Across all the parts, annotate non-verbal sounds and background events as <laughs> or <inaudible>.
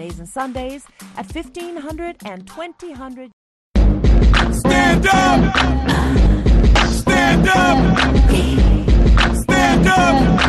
Saturdays and Sundays at 1500 and 2000. Stand up! Stand up! Stand up!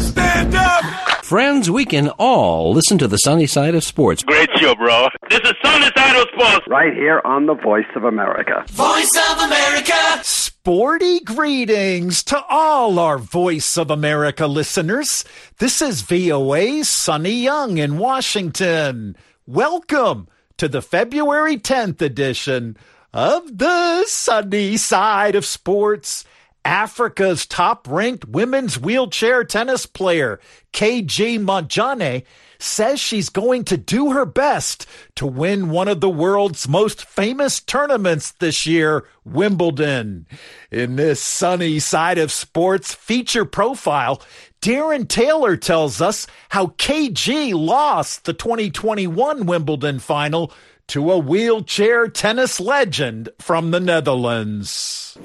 Stand up! Friends, we can all listen to the sunny side of sports. Great show, bro. This is Sunny Side of Sports. right here on the Voice of America. Voice of America! Sporty greetings to all our Voice of America listeners. This is VOA's Sonny Young in Washington. Welcome to the February 10th edition of the Sunny Side of Sports. Africa's top ranked women's wheelchair tennis player, KG Montjane, says she's going to do her best to win one of the world's most famous tournaments this year, Wimbledon. In this sunny side of sports feature profile, Darren Taylor tells us how KG lost the 2021 Wimbledon final to a wheelchair tennis legend from the Netherlands.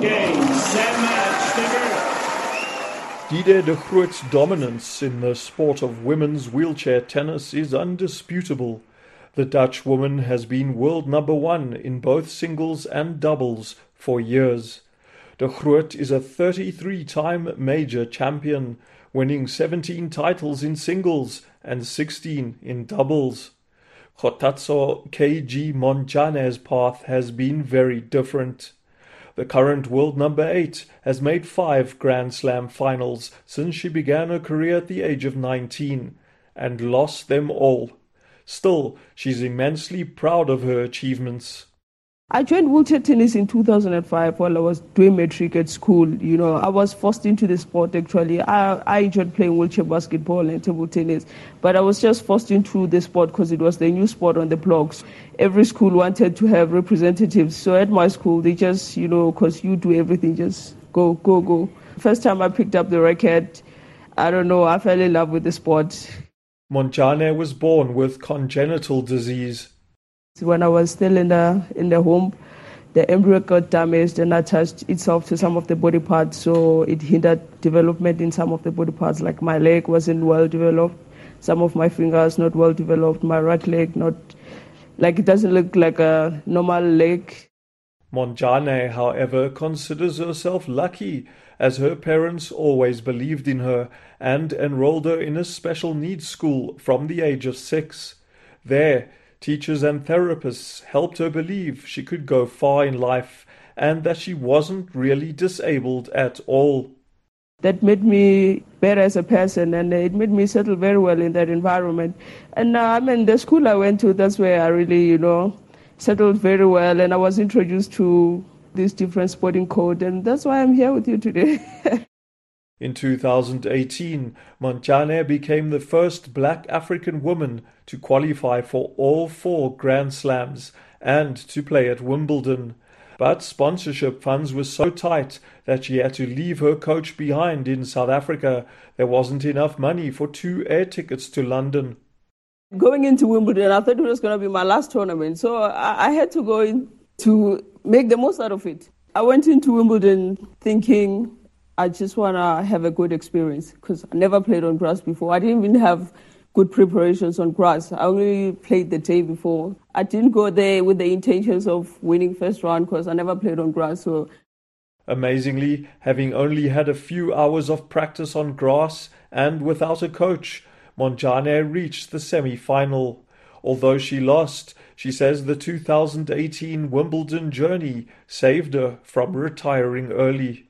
Game, set, Diede de Groot's dominance in the sport of women's wheelchair tennis is undisputable. The Dutch woman has been world number one in both singles and doubles for years. De Groot is a 33 time major champion, winning 17 titles in singles and 16 in doubles. Kgothatso KG Montjane's path has been very different. The current world number 8 has made five Grand Slam finals since she began her career at the age of 19 and lost them all. Still, she's immensely proud of her achievements. I joined wheelchair tennis in 2005 while I was doing matric at school. You know, I was forced into the sport actually. I, I enjoyed playing wheelchair basketball and table tennis, but I was just forced into the sport because it was the new sport on the blocks. Every school wanted to have representatives. So at my school, they just, you know, because you do everything, just go, go, go. First time I picked up the racket, I don't know, I fell in love with the sport. Montjane was born with congenital disease. When I was still in the in the home, the embryo got damaged and attached itself to some of the body parts, so it hindered development in some of the body parts. Like my leg wasn't well developed, some of my fingers not well developed, my right leg not like it doesn't look like a normal leg. Montjane, however, considers herself lucky as her parents always believed in her and enrolled her in a special needs school from the age of six. There, teachers and therapists helped her believe she could go far in life and that she wasn't really disabled at all. That made me better as a person and it made me settle very well in that environment. And uh, I mean, the school I went to, that's where I really, you know, settled very well and I was introduced to this different sporting code and that's why I'm here with you today. <laughs> In 2018, Montjane became the first black African woman to qualify for all four Grand Slams and to play at Wimbledon. But sponsorship funds were so tight that she had to leave her coach behind in South Africa. There wasn't enough money for two air tickets to London. Going into Wimbledon, I thought it was going to be my last tournament, so I, I had to go in to make the most out of it. I went into Wimbledon thinking I just want to have a good experience because I never played on grass before. I didn't even have good preparations on grass. I only played the day before. I didn't go there with the intentions of winning first round because I never played on grass. So Amazingly, having only had a few hours of practice on grass and without a coach, Montjane reached the semi final. Although she lost, she says the 2018 Wimbledon journey saved her from retiring early.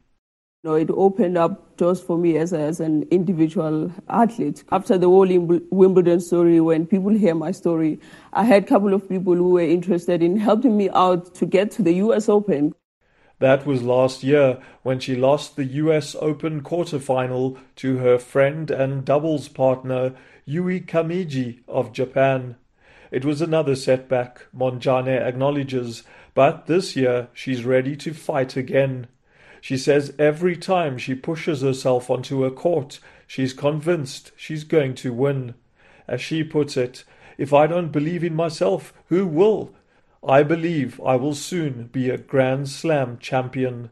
Know, it opened up doors for me as, a, as an individual athlete. After the whole Wimbledon story, when people hear my story, I had a couple of people who were interested in helping me out to get to the US Open. That was last year when she lost the US Open quarterfinal to her friend and doubles partner Yui Kamiji of Japan. It was another setback, Montjane acknowledges, but this year she's ready to fight again. She says every time she pushes herself onto a court, she's convinced she's going to win. As she puts it, if I don't believe in myself, who will? I believe I will soon be a Grand Slam champion.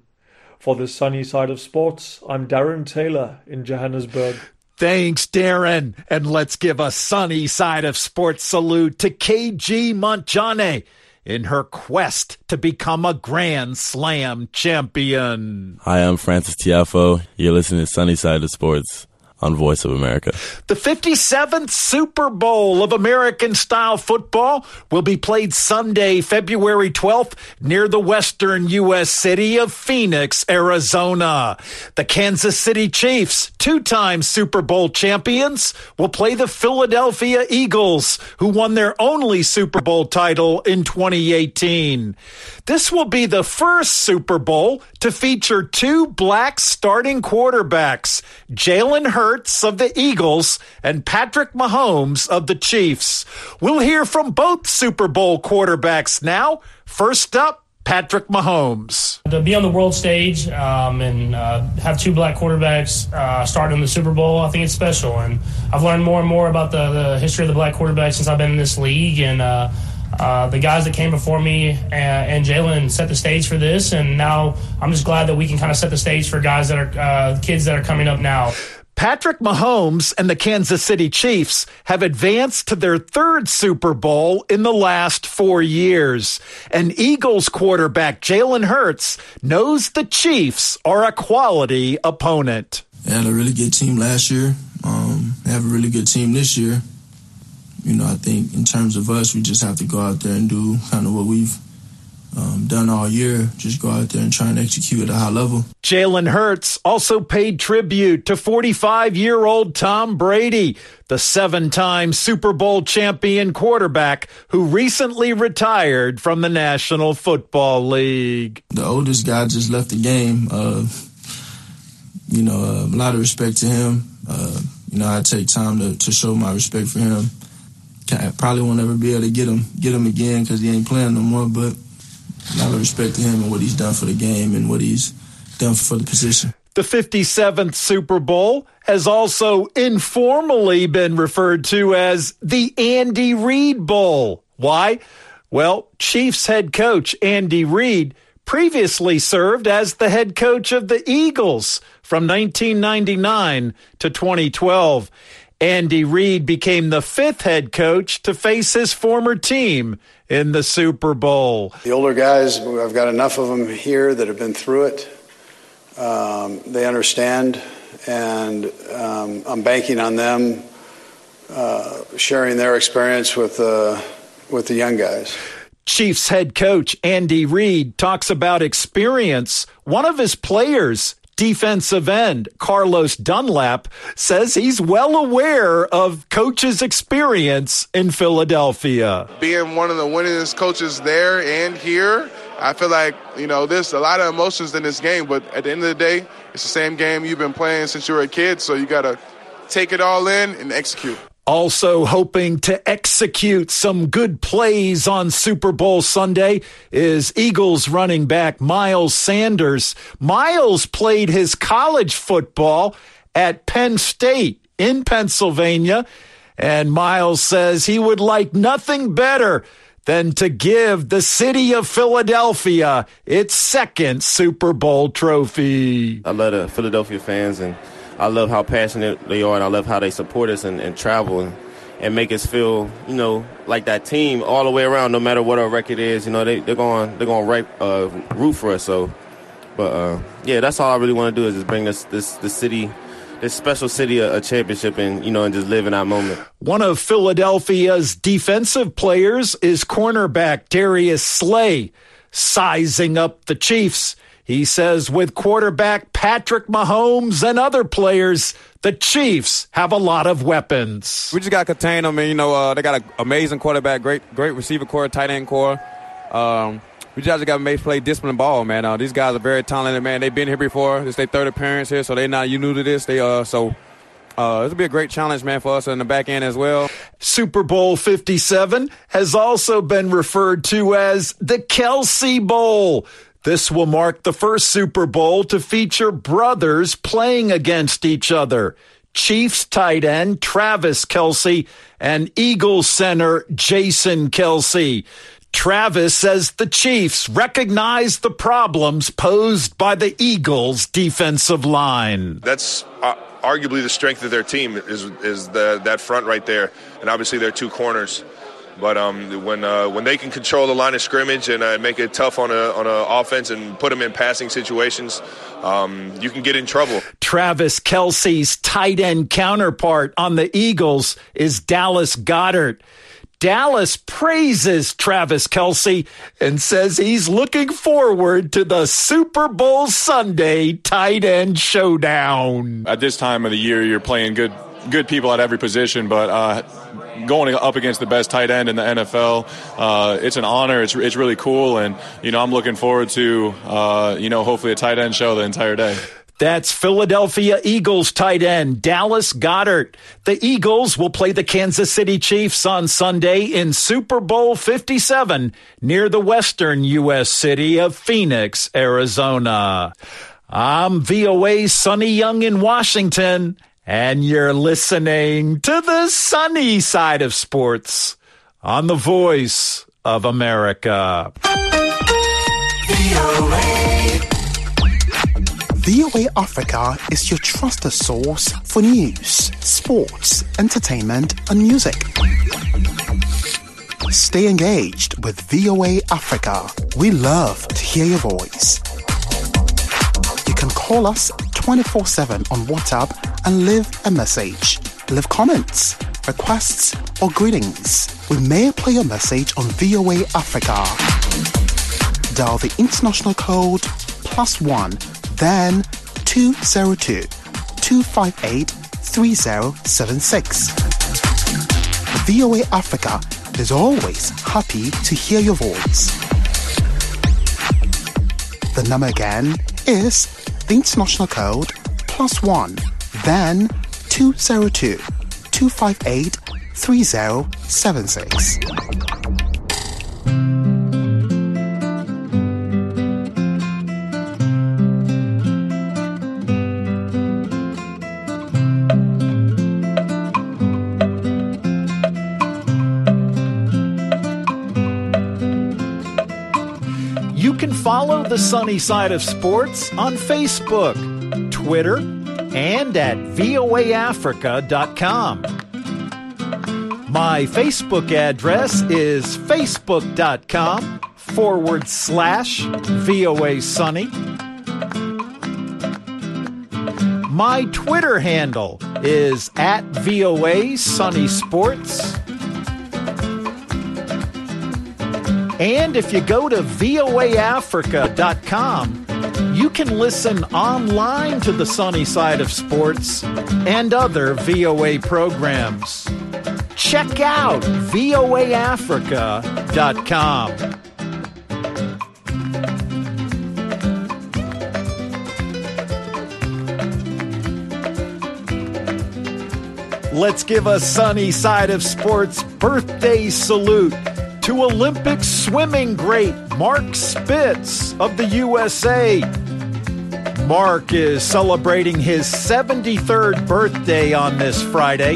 For the sunny side of sports, I'm Darren Taylor in Johannesburg. Thanks, Darren. And let's give a sunny side of sports salute to KG Montjane in her quest to become a Grand Slam champion. Hi, I'm Francis Tiafoe. You're listening to Sunny Side of Sports on Voice of America. The 57th Super Bowl of American style football will be played Sunday, February 12th, near the western U.S. city of Phoenix, Arizona. The Kansas City Chiefs, two time Super Bowl champions, will play the Philadelphia Eagles, who won their only Super Bowl title in 2018. This will be the first Super Bowl to feature two black starting quarterbacks, Jalen Hurts of the Eagles and Patrick Mahomes of the Chiefs. We'll hear from both Super Bowl quarterbacks now. First up, Patrick Mahomes. To be on the world stage um, and uh, have two black quarterbacks uh, starting in the Super Bowl, I think it's special. And I've learned more and more about the, the history of the black quarterbacks since I've been in this league. And uh, uh, the guys that came before me and, and Jalen set the stage for this, and now I'm just glad that we can kind of set the stage for guys that are uh, kids that are coming up now. Patrick Mahomes and the Kansas City Chiefs have advanced to their third Super Bowl in the last four years. And Eagles quarterback Jalen Hurts knows the Chiefs are a quality opponent. They had a really good team last year. Um, they have a really good team this year you know, I think in terms of us, we just have to go out there and do kind of what we've um, done all year. Just go out there and try and execute at a high level. Jalen Hurts also paid tribute to 45 year old Tom Brady, the seven time Super Bowl champion quarterback who recently retired from the National Football League. The oldest guy just left the game. Uh, you know, uh, a lot of respect to him. Uh, you know, I take time to, to show my respect for him I probably won't ever be able to get him get him again because he ain't playing no more. But lot of respect to him and what he's done for the game and what he's done for the position. The 57th Super Bowl has also informally been referred to as the Andy Reid Bowl. Why? Well, Chiefs head coach Andy Reid previously served as the head coach of the Eagles from 1999 to 2012. Andy Reid became the fifth head coach to face his former team in the Super Bowl. The older guys, I've got enough of them here that have been through it. Um, they understand, and um, I'm banking on them uh, sharing their experience with, uh, with the young guys. Chiefs head coach Andy Reid talks about experience. One of his players defensive end Carlos Dunlap says he's well aware of coach's experience in Philadelphia. Being one of the winningest coaches there and here, I feel like, you know, there's a lot of emotions in this game, but at the end of the day, it's the same game you've been playing since you were a kid, so you got to take it all in and execute. Also hoping to execute some good plays on Super Bowl Sunday is Eagles running back Miles Sanders. Miles played his college football at Penn State in Pennsylvania, and Miles says he would like nothing better than to give the city of Philadelphia its second Super Bowl trophy. I love the Philadelphia fans and I love how passionate they are, and I love how they support us and, and travel and, and make us feel, you know, like that team all the way around. No matter what our record is, you know, they they're going they're going right uh, root for us. So, but uh, yeah, that's all I really want to do is just bring this this the city this special city a, a, championship and you know and just live in that moment. One of Philadelphia's defensive players is cornerback Darius Slay, sizing up the Chiefs he says with quarterback Patrick Mahomes and other players, the Chiefs have a lot of weapons. We just got to contain them, and you know uh, they got an amazing quarterback, great great receiver core, tight end core. Um, we just got to make play discipline ball, man. Uh, these guys are very talented, man. They've been here before. It's their third appearance here, so they're not you new to this. They uh so. Uh, this will be a great challenge, man, for us in the back end as well. Super Bowl 57 has also been referred to as the Kelce Bowl. This will mark the first Super Bowl to feature brothers playing against each other. Chiefs tight end Travis Kelce and Eagles center Jason Kelce. Travis says the Chiefs recognize the problems posed by the Eagles' defensive line. That's uh, arguably the strength of their team is is the, that front right there, and obviously their two corners. But um, when uh, when they can control the line of scrimmage and uh, make it tough on a on a offense and put them in passing situations, um, you can get in trouble. Travis Kelce's tight end counterpart on the Eagles is Dallas Goedert. Dallas praises Travis Kelce and says he's looking forward to the Super Bowl Sunday tight end showdown. At this time of the year, you're playing good good people at every position, but uh, going up against the best tight end in the NFL, uh, it's an honor. It's it's really cool, and you know I'm looking forward to uh, you know hopefully a tight end show the entire day. That's Philadelphia Eagles tight end Dallas Goedert. The Eagles will play the Kansas City Chiefs on Sunday in Super Bowl 57 near the western U.S. city of Phoenix, Arizona. I'm VOA Sonny Young in Washington, and you're listening to the sunny side of sports on the voice of America. VOA Africa is your trusted source for news, sports, entertainment, and music. Stay engaged with VOA Africa. We love to hear your voice. You can call us 24 7 on WhatsApp and leave a message. Leave comments, requests, or greetings. We may play your message on VOA Africa. Dial the international code plus one then 202 258 3076. VOA Africa is always happy to hear your voice. The number again is the international code plus one, then 202 258 3076. You can follow the sunny side of sports on Facebook, Twitter, and at voaafrica.com. My Facebook address is facebook.com forward slash VOA Sunny. My Twitter handle is at VOA Sunny Sports. And if you go to voaafrica.com, you can listen online to the sunny side of sports and other VOA programs. Check out voaafrica.com. Let's give a sunny side of sports birthday salute to Olympic swimming great Mark Spitz of the USA. Mark is celebrating his 73rd birthday on this Friday.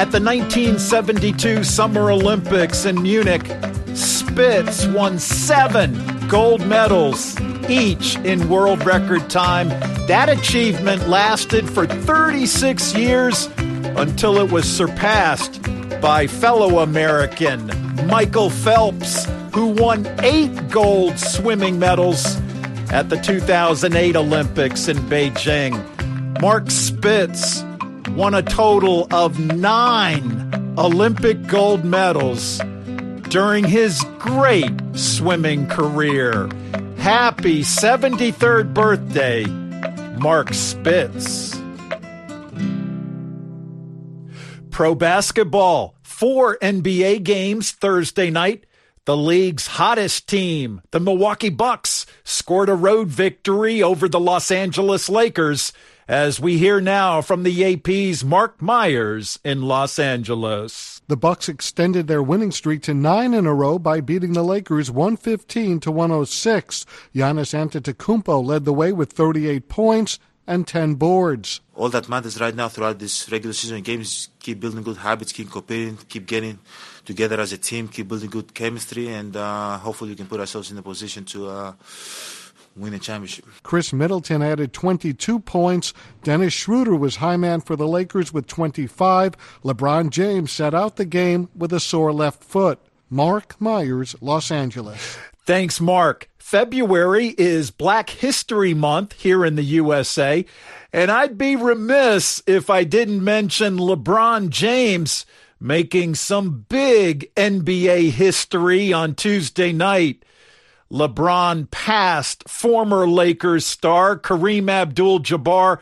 At the 1972 Summer Olympics in Munich, Spitz won seven gold medals, each in world record time. That achievement lasted for 36 years until it was surpassed by fellow American Michael Phelps, who won eight gold swimming medals at the 2008 Olympics in Beijing. Mark Spitz won a total of nine Olympic gold medals during his great swimming career. Happy 73rd birthday, Mark Spitz. Pro basketball four NBA games Thursday night. The league's hottest team, the Milwaukee Bucks, scored a road victory over the Los Angeles Lakers. As we hear now from the AP's Mark Myers in Los Angeles. The Bucks extended their winning streak to 9 in a row by beating the Lakers 115 to 106. Giannis Antetokounmpo led the way with 38 points and 10 boards. All that matters right now throughout this regular season games keep building good habits, keep competing, keep getting together as a team, keep building good chemistry, and uh, hopefully we can put ourselves in a position to uh, win a championship. Khris Middleton added 22 points. Dennis Schroeder was high man for the Lakers with 25. LeBron James sat out the game with a sore left foot. Mark Myers, Los Angeles. Thanks, Mark. February is Black History Month here in the USA, and I'd be remiss if I didn't mention LeBron James making some big NBA history on Tuesday night. LeBron passed former Lakers star Kareem Abdul Jabbar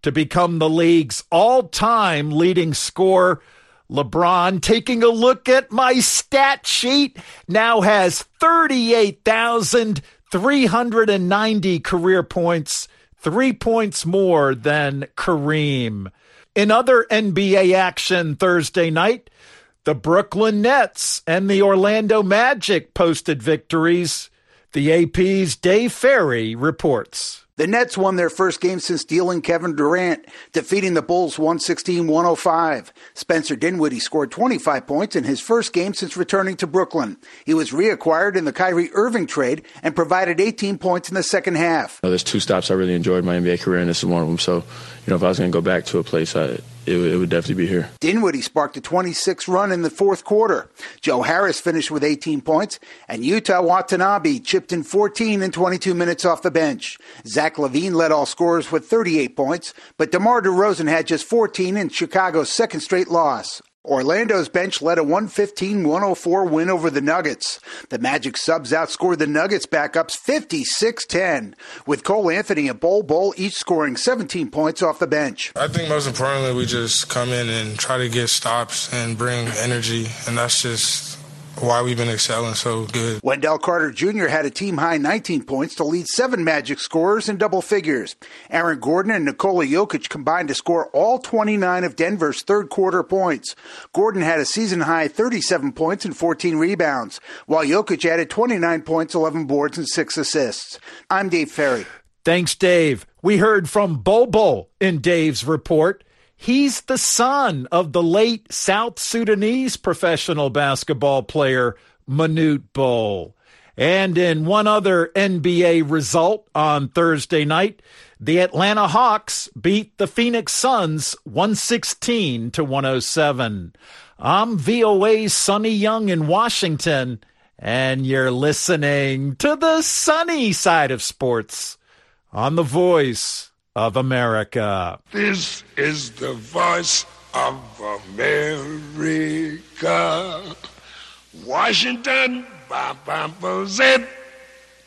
to become the league's all time leading scorer. LeBron, taking a look at my stat sheet, now has 38,390 career points, three points more than Kareem. In other NBA action Thursday night, the Brooklyn Nets and the Orlando Magic posted victories. The AP's Dave Ferry reports. The Nets won their first game since dealing Kevin Durant, defeating the Bulls 116 105. Spencer Dinwiddie scored 25 points in his first game since returning to Brooklyn. He was reacquired in the Kyrie Irving trade and provided 18 points in the second half. There's two stops I really enjoyed my NBA career, and this is one of them. So, you know, if I was going to go back to a place, I, it, it, would definitely be here. Dinwiddie sparked a 26 run in the fourth quarter. Joe Harris finished with 18 points, and Yuta Watanabe chipped in 14 in 22 minutes off the bench. Zach LaVine led all scorers with 38 points, but DeMar DeRozan had just 14 in Chicago's second straight loss. Orlando's bench led a 115 104 win over the Nuggets. The Magic subs outscored the Nuggets backups 56 10, with Cole Anthony and Bol Bol each scoring 17 points off the bench. I think most importantly, we just come in and try to get stops and bring energy, and that's just why we've been excelling so good. Wendell Carter Jr. had a team high 19 points to lead seven Magic scorers in double figures. Aaron Gordon and Nikola Jokic combined to score all 29 of Denver's third quarter points. Gordon had a season high 37 points and 14 rebounds, while Jokic added 29 points, 11 boards, and 6 assists. I'm Dave Ferry. Thanks, Dave. We heard from Bol Bol in Dave's report. He's the son of the late South Sudanese professional basketball player Manute Bol. And in one other NBA result on Thursday night, the Atlanta Hawks beat the Phoenix Suns 116 to 107. I'm VOA's Sonny Young in Washington, and you're listening to the sunny side of sports on The Voice of America. This is the voice of America. Washington,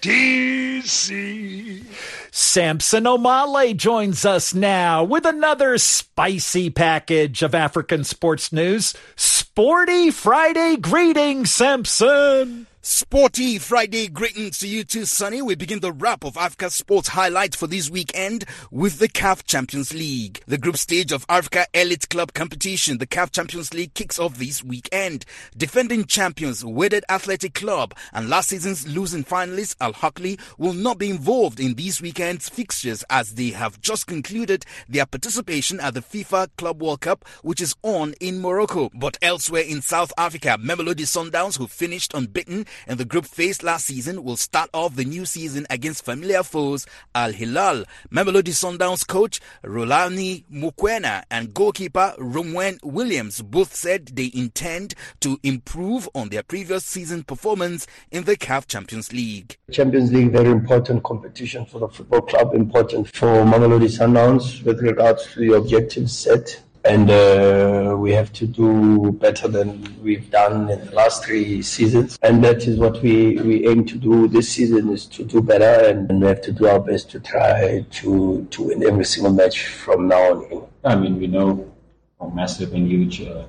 D.C. Samson Omale joins us now with another spicy package of African sports news. Sporty Friday greetings, Samson. Sporty Friday greetings to you too, Sonny. We begin the wrap of Africa sports highlights for this weekend with the CAF Champions League. The group stage of Africa Elite Club competition, the CAF Champions League kicks off this weekend. Defending champions Wydad Athletic Club and last season's losing finalists Al Ahly will not be involved in this weekend's fixtures as they have just concluded their participation at the FIFA Club World Cup, which is on in Morocco. But elsewhere in South Africa, Mamelodi Sundowns, who finished unbeaten in the group faced last season will start off the new season against familiar foes Al Hilal. Mamelodi Sundowns coach Rulani Mokwena and goalkeeper Ronwen Williams both said they intend to improve on their previous season performance in the CAF Champions League. Champions League, very important competition for the football club, important for Mamelodi Sundowns with regards to the objectives set and uh, we have to do better than we've done in the last three seasons. And that is what we, we aim to do this season is to do better, and, and we have to do our best to try to, to win every single match from now on in. I mean, we know how massive and huge uh,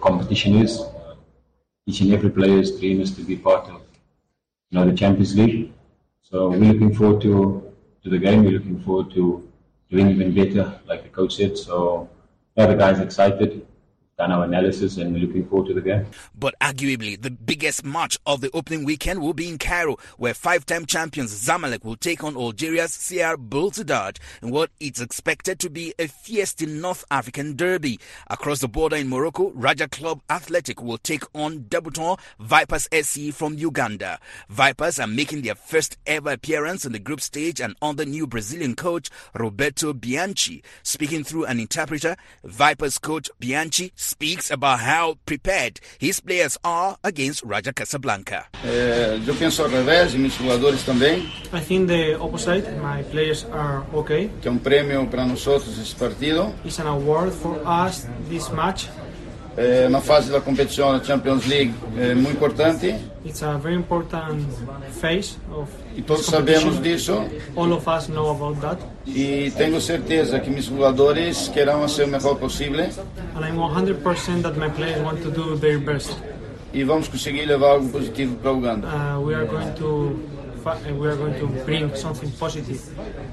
competition is. Uh, each and every player's dream is to be part of you know, the Champions League. So we're looking forward to, to the game. We're looking forward to doing even better, like the coach said. So yeah, the guys excited. Done our analysis and we're looking forward to the game. But arguably, the biggest match of the opening weekend will be in Cairo, where five-time champions Zamalek will take on Algeria's CR Belouizdad in what is expected to be a fierce North African derby. Across the border in Morocco, Raja Club Athletic will take on debutant Vipers SC from Uganda. Vipers are making their first ever appearance in the group stage and under new Brazilian coach Roberto Bianchi. Speaking through an interpreter, Vipers coach Bianchi speaks about how prepared his players are against Raja Casablanca. Eh, eu penso ao revés e meus jogadores também. I think the opposite, my players are okay. Que é um prêmio para nós esse partido. It's an award for us this match. É uma fase da competição da Champions League é muito importante. It's a very important phase of e todos sabemos disso. All of us know about that. E tenho certeza que meus jogadores querem fazer o melhor possível. And I'm 100% that my players want to do their best. E vamos conseguir levar algo positivo para Uganda. Uh, we are going to we are going to bring something positive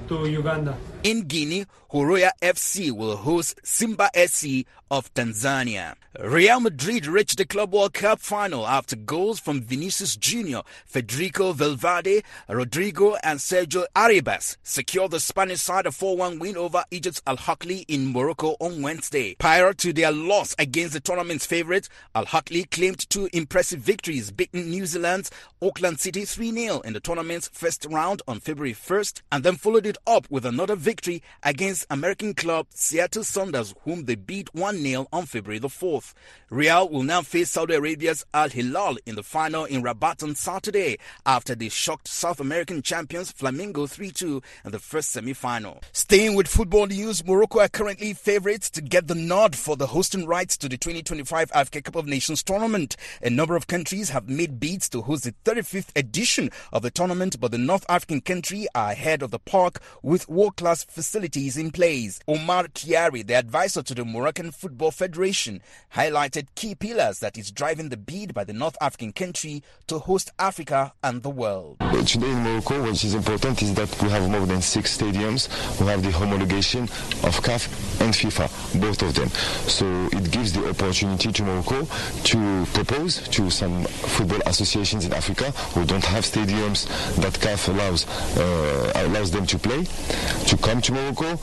to Uganda. In Guinea, Horoya FC will host Simba SC of Tanzania. Real Madrid reached the Club World Cup final after goals from Vinicius Jr., Federico Valverde, Rodrigo, and Sergio Arribas secured the Spanish side a 4-1 win over Egypt's Al Ahly in Morocco on Wednesday. Prior to their loss against the tournament's favorite, Al Ahly claimed two impressive victories, beating New Zealand's Auckland City 3-0 in the tournament's first round on February 1st, and then followed it up with another victory against American club Seattle Sounders, whom they beat 1 0 on February the 4th. Real will now face Saudi Arabia's Al Hilal in the final in Rabat on Saturday after they shocked South American champions Flamengo 3 2 in the first semi final. Staying with football news, Morocco are currently favourites to get the nod for the hosting rights to the 2025 Africa Cup of Nations tournament. A number of countries have made bids to host the 35th edition of the tournament, but the North African country are ahead of the park with world class facilities in place. Omar Kiari, the advisor to the Moroccan Football Federation, highlighted key pillars that is driving the bid by the North African country to host Africa and the world. Today in Morocco, what is important is that we have more than six stadiums We have the homologation of CAF and FIFA, both of them. So it gives the opportunity to Morocco to propose to some football associations in Africa who don't have stadiums that CAF allows uh, allows them to play to come come to Morocco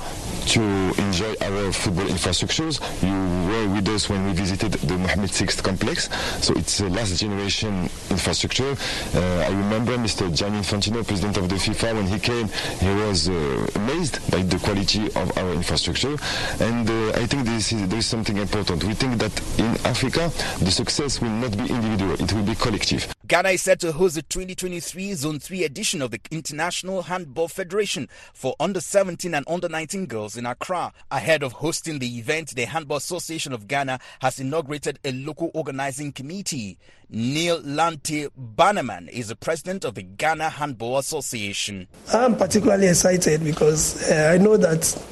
to enjoy our football infrastructures. You were with us when we visited the Mohammed VI complex. So it's a last generation infrastructure. Uh, I remember Mr. Gianni Infantino, president of the FIFA, when he came, he was uh, amazed by the quality of our infrastructure. And uh, I think this is, there is something important. We think that in Africa, the success will not be individual, it will be collective. Ghana is set to host the 2023 Zone 3 edition of the International Handball Federation for under 17 and under 19 girls in Accra. Ahead of hosting the event, the Handball Association of Ghana has inaugurated a local organizing committee. Neil Lante Bannerman is the president of the Ghana Handball Association. I'm particularly excited because uh, I know that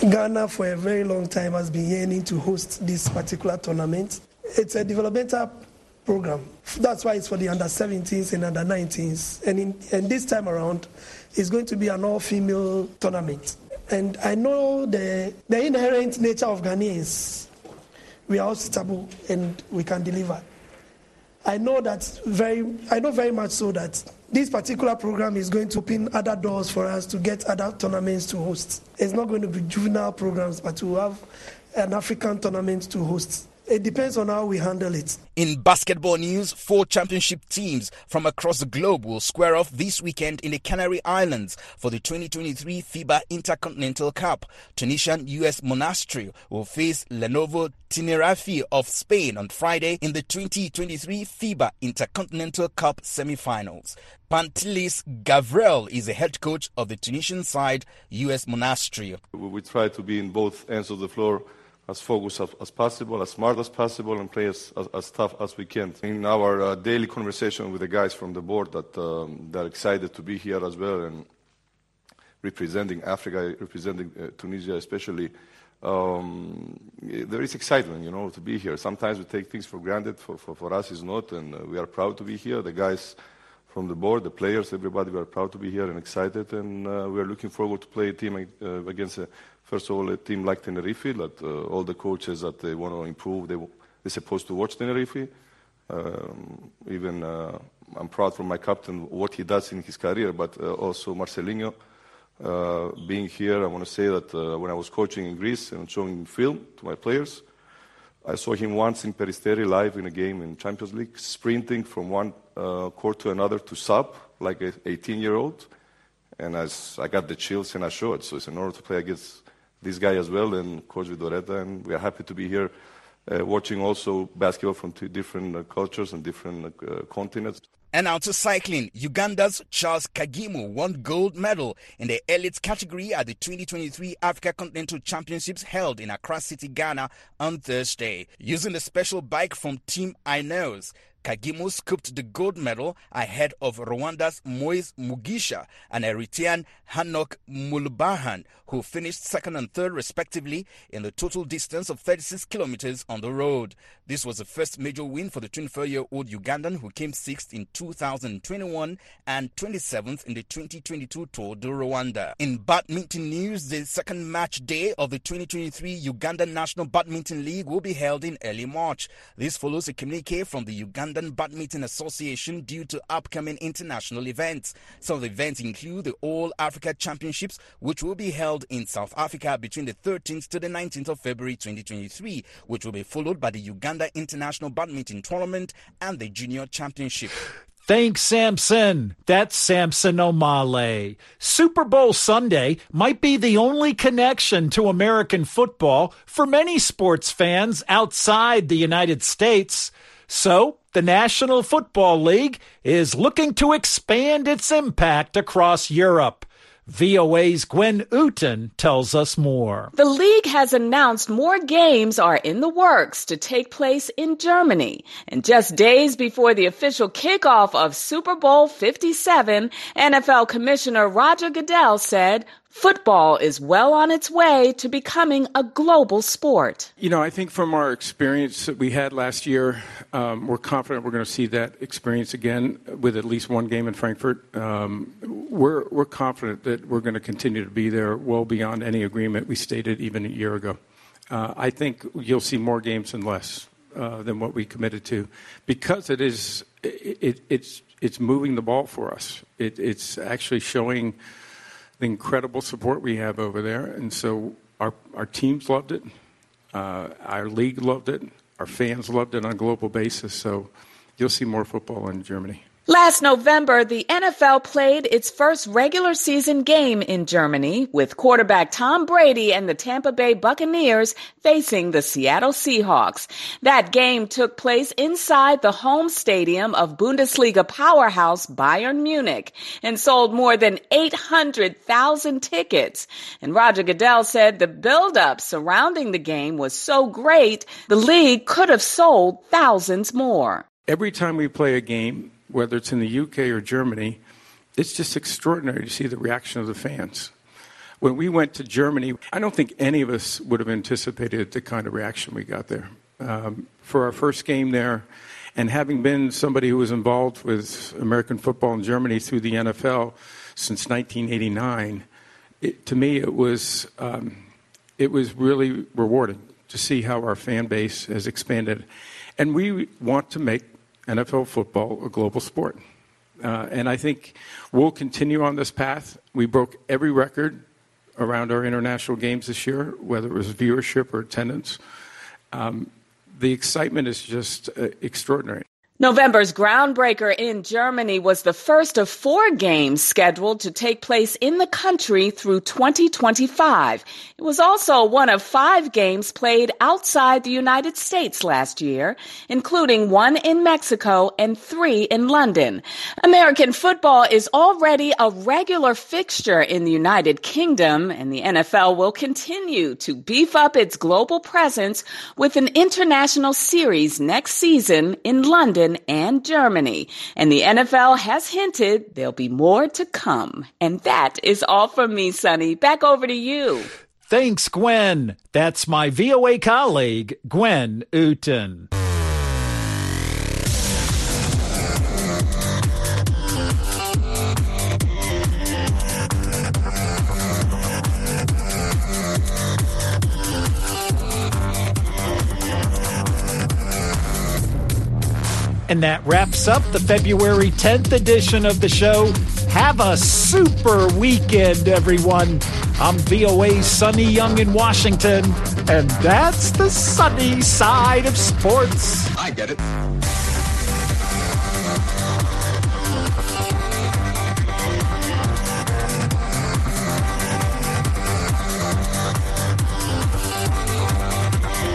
Ghana for a very long time has been yearning to host this particular tournament. It's a developmental program. That's why it's for the under 17s and under 19s. And, in, and this time around, it's going to be an all female tournament. And I know the, the inherent nature of Ghanaians. We are all stable and we can deliver. I know that very, I know very much so that this particular program is going to open other doors for us to get other tournaments to host. It's not going to be juvenile programs, but to have an African tournament to host. It depends on how we handle it. In basketball news, four championship teams from across the globe will square off this weekend in the Canary Islands for the 2023 FIBA Intercontinental Cup. Tunisian US Monastir will face Lenovo Tenerife of Spain on Friday in the 2023 FIBA Intercontinental Cup semi-finals. Pantelis Gavrel is the head coach of the Tunisian side, US Monastir. We try to be in both ends of the floor as focused as, as, possible, as smart as possible, and play as, as, as tough as we can. In our uh, daily conversation with the guys from the board, that um, they're excited to be here as well and representing Africa, representing uh, Tunisia especially. Um, there is excitement, you know, to be here. Sometimes we take things for granted. For, for, for us, it's not, and uh, we are proud to be here. The guys from the board, the players, everybody, we are proud to be here and excited, and uh, we are looking forward to play a team uh, against a First of all, a team like Tenerife, that uh, all the coaches that they want to improve, they, they're supposed to watch Tenerife. Um, even uh, I'm proud for my captain what he does in his career, but uh, also Marcelinho. Uh, being here, I want to say that uh, when I was coaching in Greece and showing film to my players, I saw him once in Peristeri live in a game in Champions League, sprinting from one uh, court to another to sub like an 18 year old. And as I got the chills and I showed. So it's an honor to play against this guy as well and Coach Vidorreta. And we are happy to be here uh, watching also basketball from two different uh, cultures and different uh, continents. And now to cycling. Uganda's Charles Kagimu won gold medal in the elite category at the 2023 Africa Continental Championships held in Accra City, Ghana on Thursday. Using the special bike from Team Ineos, Kagimu scooped the gold medal ahead of Rwanda's Moise Mugisha and Eritrean Henok Mulubrhan, who finished second and third respectively in the total distance of 36 kilometers on the road. This was the first major win for the 24-year-old Ugandan who came sixth in 2021 and 27th in the 2022 Tour de Rwanda. In badminton news, the second match day of the 2023 Uganda National Badminton League will be held in early March. This follows a communique from the Uganda London Badminton Association due to upcoming international events. Some of the events include the All Africa Championships, which will be held in South Africa between the 13th to the 19th of February 2023, which will be followed by the Uganda International Badminton Tournament and the Junior Championship. Thanks, Samson. That's Samson Omale. Super Bowl Sunday might be the only connection to American football for many sports fans outside the United States. So, the National Football League is looking to expand its impact across Europe. VOA's Gwen Outen tells us more. The league has announced more games are in the works to take place in Germany. And just days before the official kickoff of Super Bowl 57, NFL Commissioner Roger Goodell said Football is well on its way to becoming a global sport. You know, I think from our experience that we had last year, um, we're confident we're going to see that experience again with at least one game in Frankfurt. Um, we're, we're confident that we're going to continue to be there well beyond any agreement we stated even a year ago. Uh, I think you'll see more games and less uh, than what we committed to because it is, it, it, it's, it's moving the ball for us. It, it's actually showing the incredible support we have over there. And so our, our teams loved it, uh, our league loved it, our fans loved it on a global basis. So you'll see more football in Germany. Last November, the NFL played its first regular season game in Germany with quarterback Tom Brady and the Tampa Bay Buccaneers facing the Seattle Seahawks. That game took place inside the home stadium of Bundesliga powerhouse Bayern Munich and sold more than 800,000 tickets. And Roger Goodell said the buildup surrounding the game was so great, the league could have sold thousands more. Every time we play a game, whether it's in the UK or Germany, it's just extraordinary to see the reaction of the fans. When we went to Germany, I don't think any of us would have anticipated the kind of reaction we got there. Um, for our first game there, and having been somebody who was involved with American football in Germany through the NFL since 1989, it, to me it was um, it was really rewarding to see how our fan base has expanded, and we want to make NFL football a global sport. Uh, and I think we'll continue on this path. We broke every record around our international games this year, whether it was viewership or attendance. Um, the excitement is just uh, extraordinary. November's groundbreaker in Germany was the first of four games scheduled to take place in the country through 2025. It was also one of five games played outside the United States last year, including one in Mexico and three in London. American football is already a regular fixture in the United Kingdom, and the NFL will continue to beef up its global presence with an international series next season in London and Germany. And the NFL has hinted there'll be more to come. And that is all from me, Sonny. Back over to you. Thanks, Gwen. That's my VOA colleague, Gwen Outen. And that wraps up the February 10th edition of the show. Have a super weekend, everyone. I'm VOA's Sonny Young in Washington, and that's the sunny side of sports. I get it.